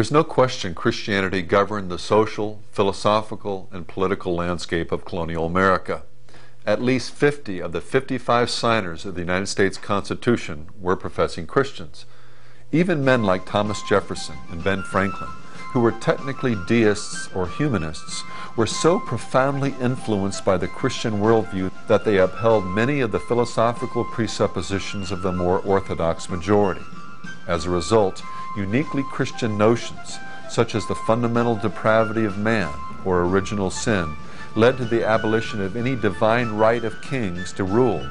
There's no question Christianity governed the social, philosophical, and political landscape of colonial America. At least 50 of the 55 signers of the United States Constitution were professing Christians. Even men like Thomas Jefferson and Ben Franklin, who were technically deists or humanists, were so profoundly influenced by the Christian worldview that they upheld many of the philosophical presuppositions of the more orthodox majority. As a result, uniquely Christian notions, such as the fundamental depravity of man or original sin, led to the abolition of any divine right of kings to rule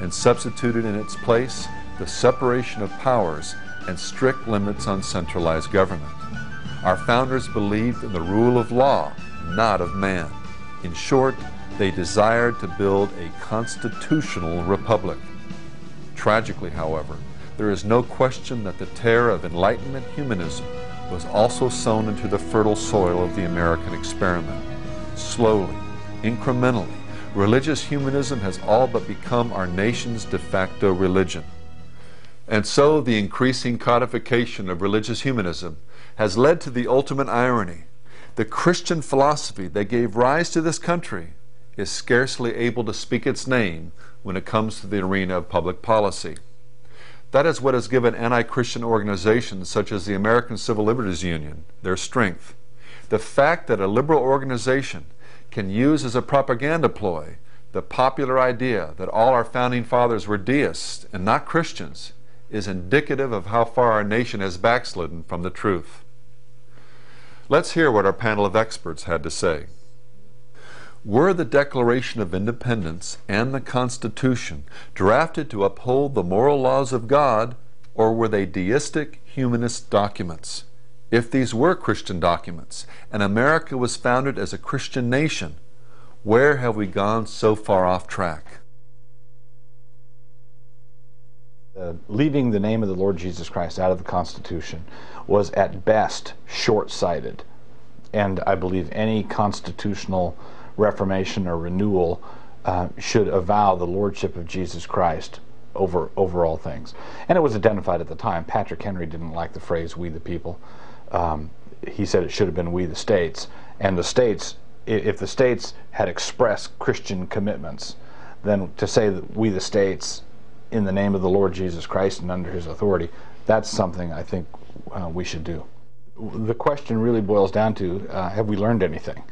and substituted in its place the separation of powers and strict limits on centralized government. Our founders believed in the rule of law, not of man. In short, they desired to build a constitutional republic. Tragically, however, there is no question that the tare of Enlightenment humanism was also sown into the fertile soil of the American experiment. Slowly, incrementally, religious humanism has all but become our nation's de facto religion. And so the increasing codification of religious humanism has led to the ultimate irony. The Christian philosophy that gave rise to this country is scarcely able to speak its name when it comes to the arena of public policy. That is what has given anti Christian organizations such as the American Civil Liberties Union their strength. The fact that a liberal organization can use as a propaganda ploy the popular idea that all our founding fathers were deists and not Christians is indicative of how far our nation has backslidden from the truth. Let's hear what our panel of experts had to say. Were the Declaration of Independence and the Constitution drafted to uphold the moral laws of God, or were they deistic, humanist documents? If these were Christian documents, and America was founded as a Christian nation, where have we gone so far off track? Uh, leaving the name of the Lord Jesus Christ out of the Constitution was at best short sighted. And I believe any constitutional reformation or renewal uh, should avow the lordship of Jesus Christ over over all things. And it was identified at the time. Patrick Henry didn't like the phrase "we the people." Um, he said it should have been "we the states." And the states, if the states had expressed Christian commitments, then to say that we the states, in the name of the Lord Jesus Christ and under His authority, that's something I think uh, we should do. The question really boils down to: uh, Have we learned anything?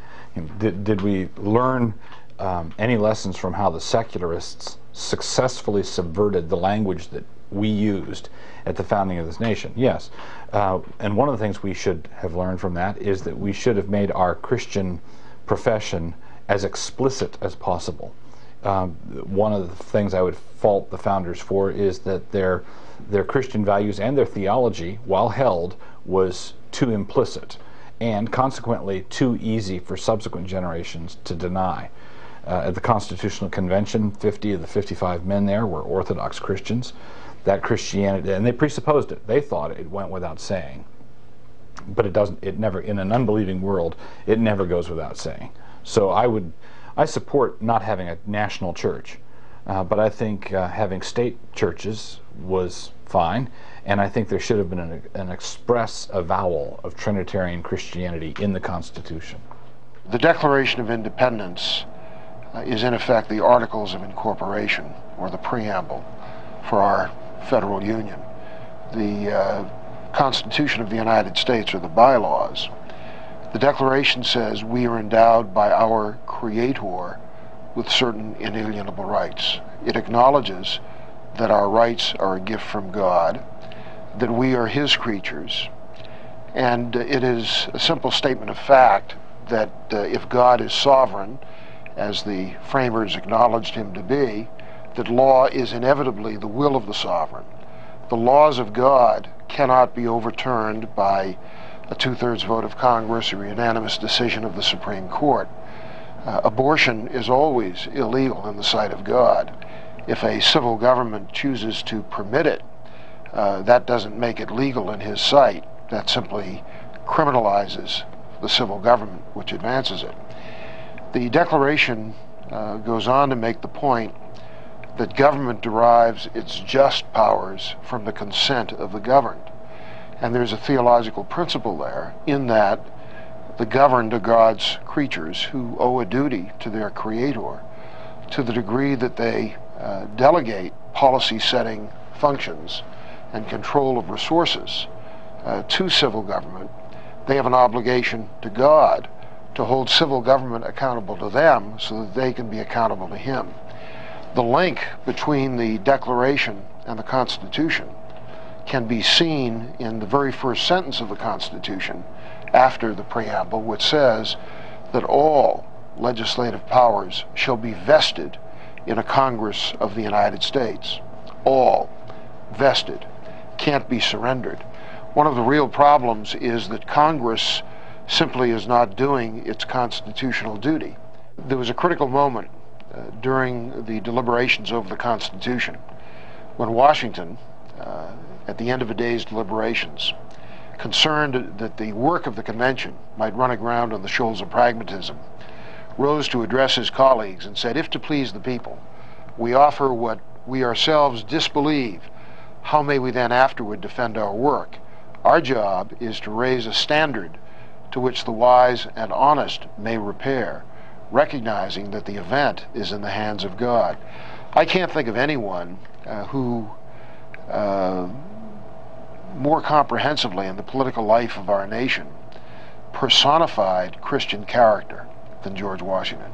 Did, did we learn um, any lessons from how the secularists successfully subverted the language that we used at the founding of this nation? Yes. Uh, and one of the things we should have learned from that is that we should have made our Christian profession as explicit as possible. Um, one of the things I would fault the founders for is that their their Christian values and their theology, while held, was too implicit and consequently too easy for subsequent generations to deny. Uh, at the Constitutional Convention, 50 of the 55 men there were Orthodox Christians. That Christianity, and they presupposed it. They thought it went without saying. But it doesn't, it never, in an unbelieving world, it never goes without saying. So I would, I support not having a national church, uh, but I think uh, having state churches was fine and I think there should have been an, an express avowal of Trinitarian Christianity in the Constitution. The Declaration of Independence uh, is, in effect, the Articles of Incorporation, or the preamble, for our federal union. The uh, Constitution of the United States, or the bylaws. The Declaration says we are endowed by our Creator with certain inalienable rights. It acknowledges that our rights are a gift from God that we are his creatures. And it is a simple statement of fact that uh, if God is sovereign, as the framers acknowledged him to be, that law is inevitably the will of the sovereign. The laws of God cannot be overturned by a two thirds vote of Congress or a unanimous decision of the Supreme Court. Uh, abortion is always illegal in the sight of God. If a civil government chooses to permit it, uh, that doesn't make it legal in his sight. That simply criminalizes the civil government, which advances it. The Declaration uh, goes on to make the point that government derives its just powers from the consent of the governed. And there's a theological principle there in that the governed are God's creatures who owe a duty to their Creator to the degree that they uh, delegate policy setting functions and control of resources uh, to civil government. They have an obligation to God to hold civil government accountable to them so that they can be accountable to Him. The link between the Declaration and the Constitution can be seen in the very first sentence of the Constitution after the preamble, which says that all legislative powers shall be vested in a Congress of the United States. All vested, can't be surrendered. One of the real problems is that Congress simply is not doing its constitutional duty. There was a critical moment uh, during the deliberations over the Constitution when Washington, uh, at the end of a day's deliberations, concerned that the work of the convention might run aground on the shoals of pragmatism, rose to address his colleagues and said, If to please the people, we offer what we ourselves disbelieve, how may we then afterward defend our work? Our job is to raise a standard to which the wise and honest may repair, recognizing that the event is in the hands of God. I can't think of anyone uh, who uh, more comprehensively in the political life of our nation personified Christian character than George Washington.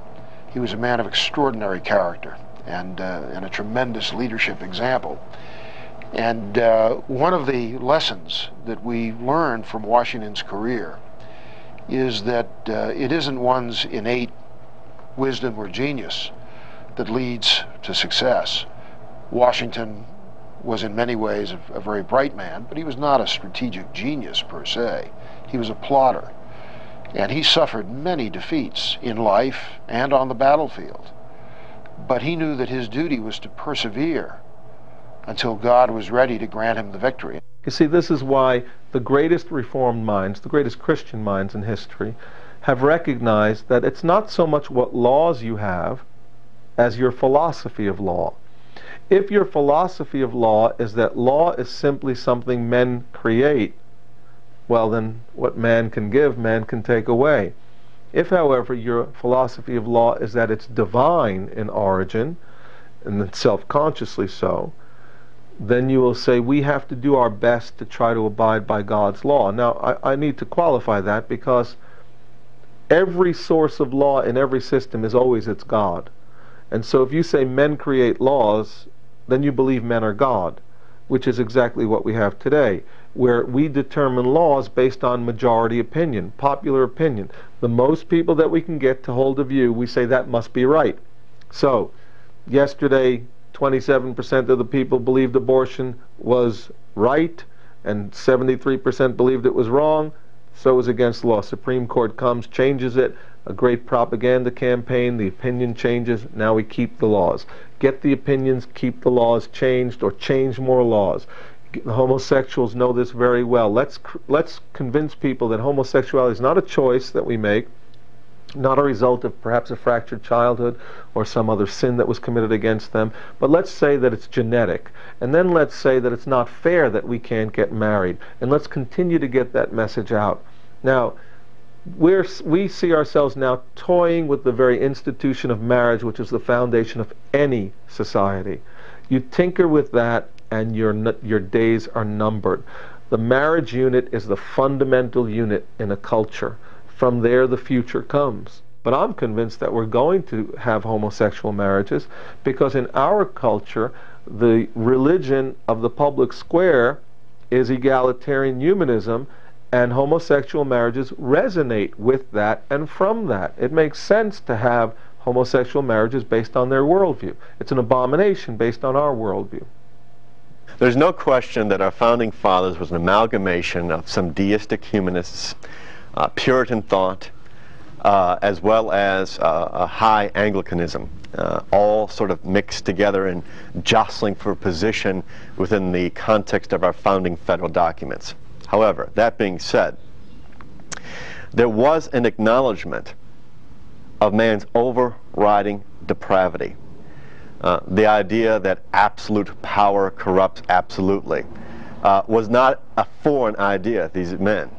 He was a man of extraordinary character and, uh, and a tremendous leadership example. And uh, one of the lessons that we learned from Washington's career is that uh, it isn't one's innate wisdom or genius that leads to success. Washington was in many ways a, a, very bright man, but he was not a strategic genius per se. He was a plotter. And he suffered many defeats in life and on the battlefield. But he knew that his duty was to persevere until God was ready to grant him the victory. You see, this is why the greatest reformed minds, the greatest Christian minds in history, have recognized that it's not so much what laws you have as your philosophy of law. If your philosophy of law is that law is simply something men create, well, then what man can give, man can take away. If, however, your philosophy of law is that it's divine in origin, and self consciously so, then you will say we have to do our best to try to abide by God's law. Now, I, I, need to qualify that because every source of law in every system is always its God. And so if you say men create laws, then you believe men are God, which is exactly what we have today, where we determine laws based on majority opinion, popular opinion. The most people that we can get to hold a view, we say that must be right. So, yesterday, 27% of the people believed abortion was right, and 73% believed it was wrong. So it was against law. Supreme Court comes, changes it, a great propaganda campaign, the opinion changes, now we keep the laws. Get the opinions, keep the laws changed, or change more laws. The homosexuals know this very well. Let's let's convince people that homosexuality is not a choice that we make, not a result of perhaps a fractured childhood or some other sin that was committed against them, but let's say that it's genetic. And then let's say that it's not fair that we can't get married. And let's continue to get that message out. Now, we're, we see ourselves now toying with the very institution of marriage, which is the foundation of any society. You tinker with that, and your, your days are numbered. The marriage unit is the fundamental unit in a culture. From there, the future comes. But I'm convinced that we're going to have homosexual marriages because in our culture, the religion of the public square is egalitarian humanism, and homosexual marriages resonate with that and from that. It makes sense to have homosexual marriages based on their worldview. It's an abomination based on our worldview. There's no question that our founding fathers was an amalgamation of some deistic humanists, uh, Puritan thought, uh, as well as uh, a high Anglicanism, uh, all sort of mixed together and jostling for position within the context of our founding federal documents. However, that being said, there was an acknowledgement of man's overriding depravity. Uh, the idea that absolute power corrupts absolutely. uh, was not a foreign idea, these men.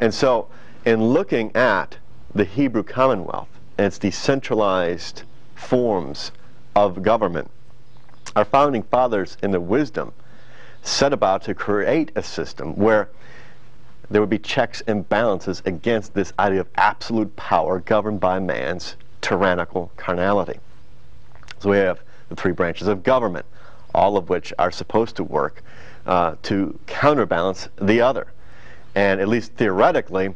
And so, in looking at the Hebrew Commonwealth and its decentralized forms of government, our founding fathers, in their wisdom, set about to create a system where there would be checks and balances against this idea of absolute power governed by man's tyrannical carnality. So we have the three branches of government, all of which are supposed to work uh, to counterbalance the other, and at least theoretically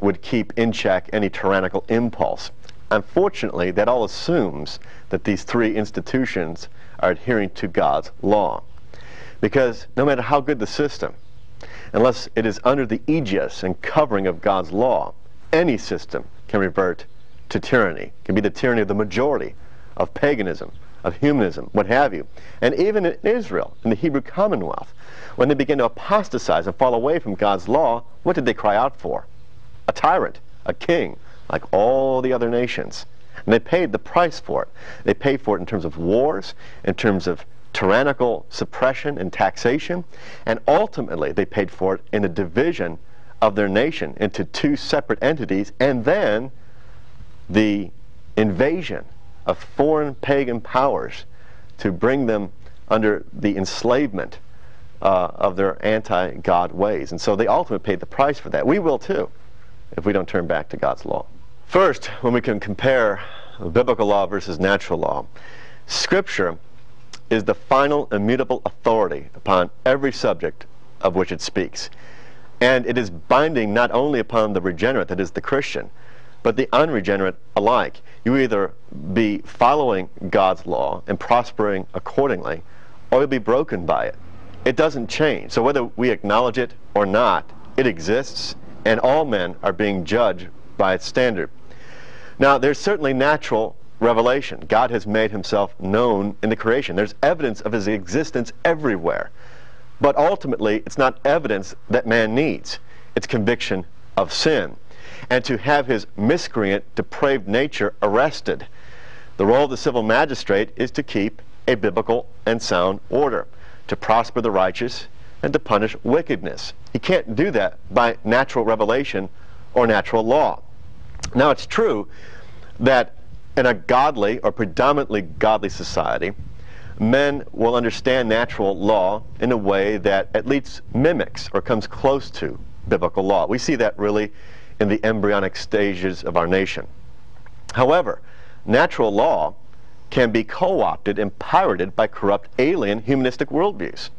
would keep in check any tyrannical impulse. Unfortunately, that all assumes that these three institutions are adhering to God's law. Because no matter how good the system, unless it is under the aegis and covering of God's law, any system can revert to tyranny. Can be the tyranny of the majority, of paganism, of humanism, what have you. And even in Israel, in the Hebrew Commonwealth, when they began to apostatize and fall away from God's law, what did they cry out for? A tyrant, a king, like all the other nations. And they paid the price for it. They paid for it in terms of wars, in terms of tyrannical suppression and taxation, and ultimately they paid for it in the division of their nation into two separate entities, and then the invasion of foreign pagan powers to bring them under the enslavement uh, of their anti-God ways. And so they ultimately paid the price for that. We will too, if we don't turn back to God's law. First, when we can compare biblical law versus natural law, Scripture is the final immutable authority upon every subject of which it speaks. And it is binding not only upon the regenerate, that is the Christian, but the unregenerate alike. You either be following God's law and prospering accordingly, or you'll be broken by it. It doesn't change. So whether we acknowledge it or not, it exists, and all men are being judged by its standard. Now, there's certainly natural revelation. God has made himself known in the creation. There's evidence of his existence everywhere. But ultimately, it's not evidence that man needs. It's conviction of sin. And to have his miscreant, depraved nature arrested. The role of the civil magistrate is to keep a biblical and sound order, to prosper the righteous, and to punish wickedness. He can't do that by natural revelation or natural law. Now, it's true that in a godly or predominantly godly society, men will understand natural law in a way that at least mimics or comes close to biblical law. We see that really in the embryonic stages of our nation. However, natural law can be co-opted and pirated by corrupt alien humanistic worldviews.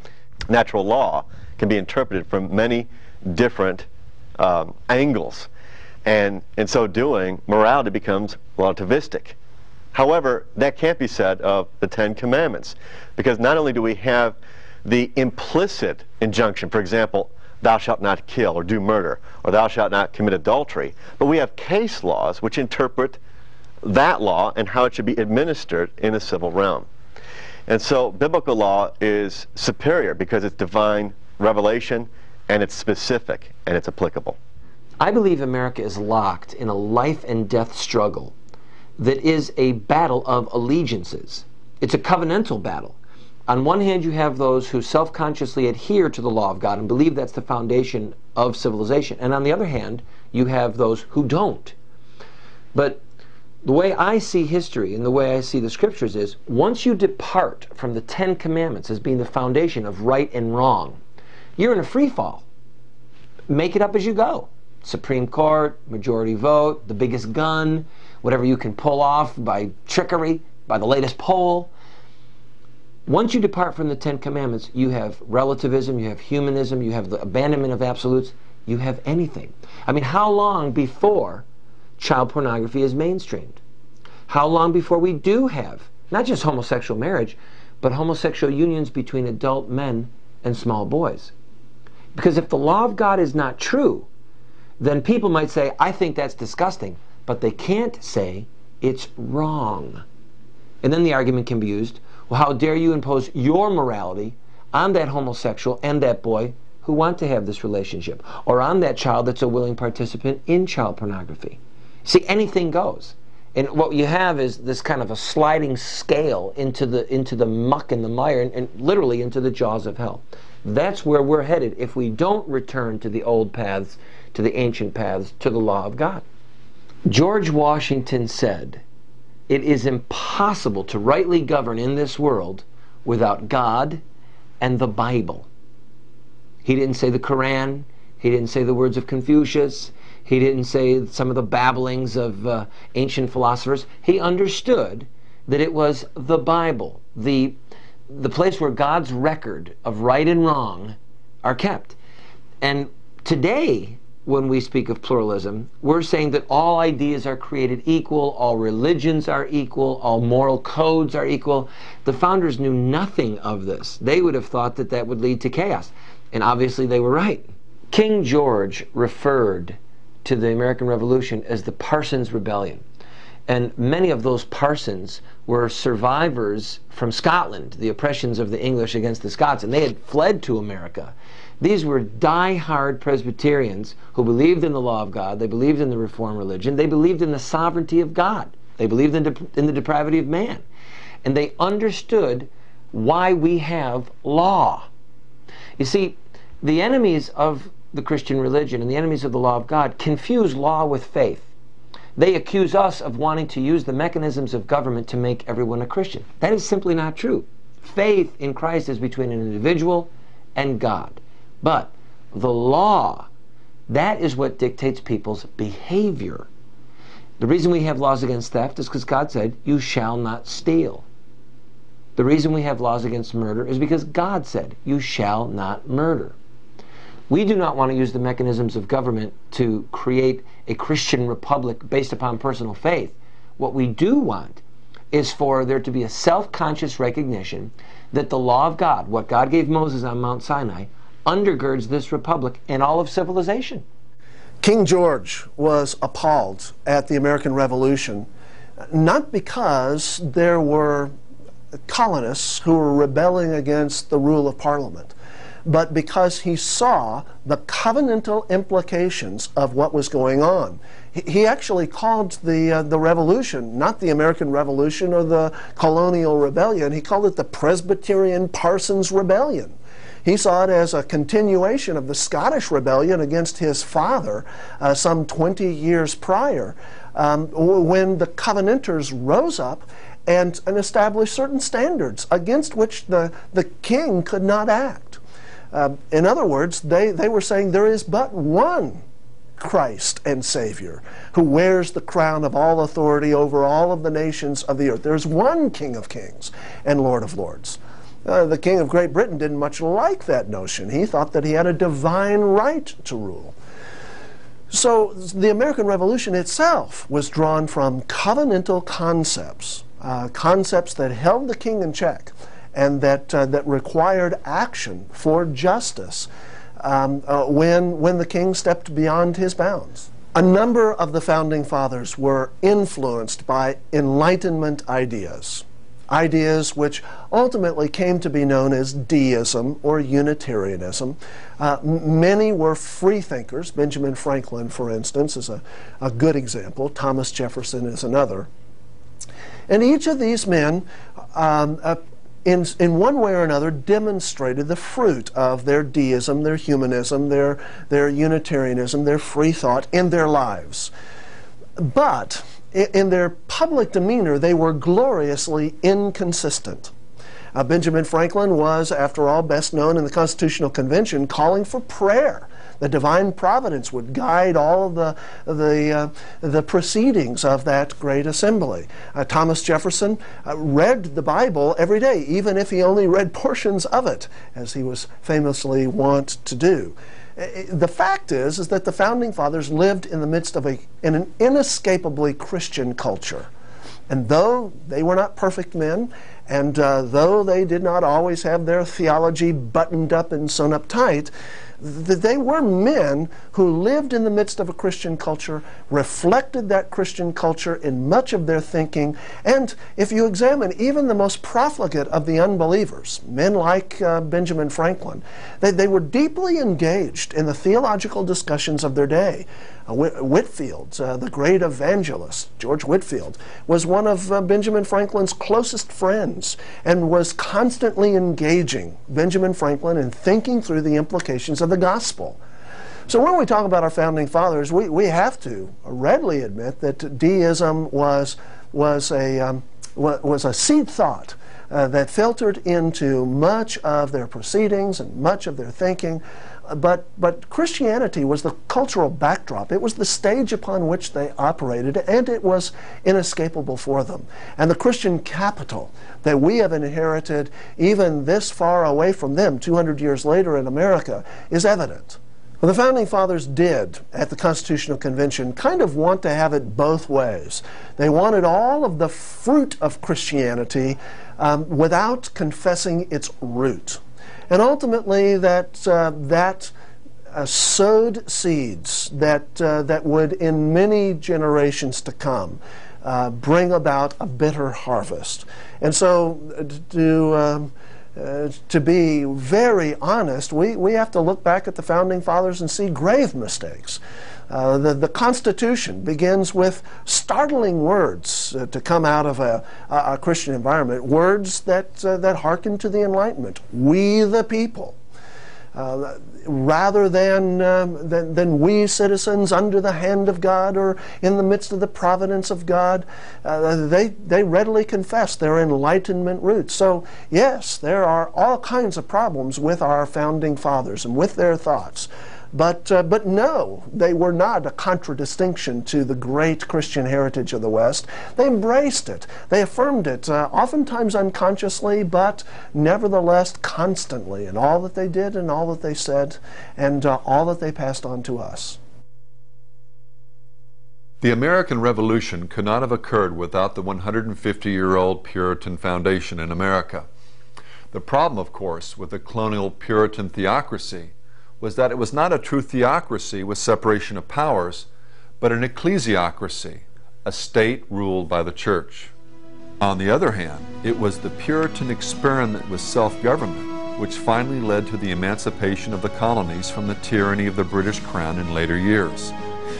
Natural law can be interpreted from many different um, angles. And in so doing, morality becomes relativistic. However, that can't be said of the Ten Commandments, because not only do we have the implicit injunction, for example, thou shalt not kill or do murder, or thou shalt not commit adultery, but we have case laws which interpret that law and how it should be administered in the civil realm. And so biblical law is superior because it's divine revelation and it's specific and it's applicable. I believe America is locked in a life and death struggle that is a battle of allegiances. It's a covenantal battle. On one hand, you have those who self consciously adhere to the law of God and believe that's the foundation of civilization. And on the other hand, you have those who don't. But the way I see history and the way I see the scriptures is once you depart from the Ten Commandments as being the foundation of right and wrong, you're in a free fall. Make it up as you go. Supreme Court, majority vote, the biggest gun, whatever you can pull off by trickery, by the latest poll. Once you depart from the Ten Commandments, you have relativism, you have humanism, you have the abandonment of absolutes, you have anything. I mean, how long before child pornography is mainstreamed? How long before we do have not just homosexual marriage, but homosexual unions between adult men and small boys? Because if the law of God is not true, then people might say, I think that's disgusting, but they can't say it's wrong. And then the argument can be used well, how dare you impose your morality on that homosexual and that boy who want to have this relationship, or on that child that's a willing participant in child pornography? See, anything goes. And what you have is this kind of a sliding scale into the into the muck and the mire, and, and literally into the jaws of hell. That's where we're headed if we don't return to the old paths, to the ancient paths, to the law of God. George Washington said, It is impossible to rightly govern in this world without God and the Bible. He didn't say the Koran, he didn't say the words of Confucius, he didn't say some of the babblings of uh, ancient philosophers. He understood that it was the Bible, the, the place where God's record of right and wrong are kept. And today, when we speak of pluralism, we're saying that all ideas are created equal, all religions are equal, all moral codes are equal. The founders knew nothing of this. They would have thought that that would lead to chaos. And obviously, they were right. King George referred to the American Revolution as the Parsons Rebellion. And many of those Parsons were survivors from Scotland, the oppressions of the English against the Scots, and they had fled to America. These were die-hard Presbyterians who believed in the law of God, they believed in the Reformed religion, they believed in the sovereignty of God, they believed in, in the depravity of man. And they understood why we have law. You see, the enemies of the Christian religion and the enemies of the law of God confuse law with faith. They accuse us of wanting to use the mechanisms of government to make everyone a Christian. That is simply not true. Faith in Christ is between an individual and God. But the law, that is what dictates people's behavior. The reason we have laws against theft is because God said, You shall not steal. The reason we have laws against murder is because God said, You shall not murder. We do not want to use the mechanisms of government to create a Christian republic based upon personal faith. What we do want is for there to be a self conscious recognition that the law of God, what God gave Moses on Mount Sinai, undergirds this republic and all of civilization. King George was appalled at the American Revolution, not because there were colonists who were rebelling against the rule of Parliament but because he saw the covenantal implications of what was going on. He actually called the, uh, the revolution, not the American Revolution or the colonial rebellion, he called it the Presbyterian Parsons Rebellion. He saw it as a continuation of the Scottish rebellion against his father uh, some 20 years prior, um, when the Covenanters rose up and, and established certain standards against which the, the king could not act. Uh, in other words, they, they were saying there is but one Christ and Savior who wears the crown of all authority over all of the nations of the earth. There's one King of Kings and Lord of Lords. Uh, the King of Great Britain didn't much like that notion. He thought that he had a divine right to rule. So the American Revolution itself was drawn from covenantal concepts, uh, concepts that held the king in check and that, uh, that required action for justice um, uh, when, when the king stepped beyond his bounds. A number of the founding fathers were influenced by Enlightenment ideas, ideas which ultimately came to be known as deism or Unitarianism. Uh, many were freethinkers. Benjamin Franklin, for instance, is a, a good example. Thomas Jefferson is another. And each of these men um, uh, in, in one way or another, demonstrated the fruit of their deism, their humanism, their, their Unitarianism, their free thought in their lives. But in their public demeanor, they were gloriously inconsistent. Uh, Benjamin Franklin was, after all, best known in the Constitutional Convention calling for prayer the divine providence would guide all the, the, uh, the proceedings of that great assembly. Uh, Thomas Jefferson uh, read the Bible every day, even if he only read portions of it, as he was famously wont to do. Uh, uh, the fact is, is that the founding fathers lived in the midst of a, in an inescapably Christian culture. And though they were not perfect men, and uh, though they did not always have their theology buttoned up and sewn up tight, they were men who lived in the midst of a Christian culture, reflected that Christian culture in much of their thinking, and if you examine even the most profligate of the unbelievers, men like uh, Benjamin Franklin, they, they were deeply engaged in the theological discussions of their day. Uh, Whitefield, uh, the great evangelist, George Whitefield, was one of uh, Benjamin Franklin's closest friends and was constantly engaging Benjamin Franklin in thinking through the implications of the gospel. So when we talk about our founding fathers, we, we have to readily admit that deism was, was, a, um, was a seed thought uh, that filtered into much of their proceedings and much of their thinking but, but Christianity was the cultural backdrop. It was the stage upon which they operated, and it was inescapable for them. And the Christian capital that we have inherited, even this far away from them, 200 years later in America, is evident. Well, the Founding Fathers did, at the Constitutional Convention, kind of want to have it both ways. They wanted all of the fruit of Christianity um, without confessing its root. And ultimately, that, uh, that uh, sowed seeds that, uh, that would, in many generations to come, uh, bring about a bitter harvest. And so, uh, to, um, to be very honest, we, we have to look back at the founding fathers and see grave mistakes. Uh, the, the Constitution begins with startling words uh, to come out of a, a, Christian environment, words that, uh, that hearken to the Enlightenment. We the people. Uh, rather than, um, than, than, we citizens under the hand of God or in the midst of the providence of God, uh, they, they readily confess their Enlightenment roots. So, yes, there are all kinds of problems with our founding fathers and with their thoughts. But, uh, but no, they were not a contradistinction to the great Christian heritage of the West. They embraced it. They affirmed it, uh, oftentimes unconsciously, but nevertheless constantly in all that they did and all that they said and uh, all that they passed on to us. The American Revolution could not have occurred without the 150 year old Puritan foundation in America. The problem, of course, with the colonial Puritan theocracy was that it was not a true theocracy with separation of powers, but an ecclesiocracy, a state ruled by the church. On the other hand, it was the Puritan experiment with self government which finally led to the emancipation of the colonies from the tyranny of the British Crown in later years.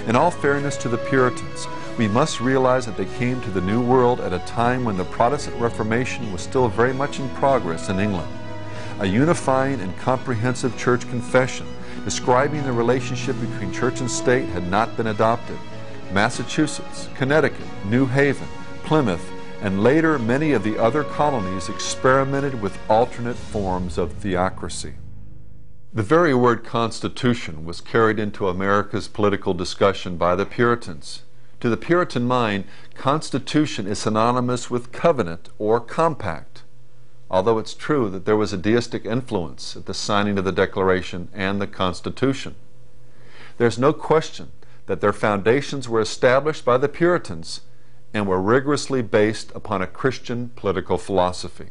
In all fairness to the Puritans, we must realize that they came to the New World at a time when the Protestant Reformation was still very much in progress in England a unifying and comprehensive church confession describing the relationship between church and state had not been adopted. Massachusetts, Connecticut, New Haven, Plymouth, and later many of the other colonies experimented with alternate forms of theocracy. The very word Constitution was carried into America's political discussion by the Puritans. To the Puritan mind, Constitution is synonymous with covenant or compact although it's true that there was a deistic influence at the signing of the Declaration and the Constitution. There's no question that their foundations were established by the Puritans and were rigorously based upon a Christian political philosophy.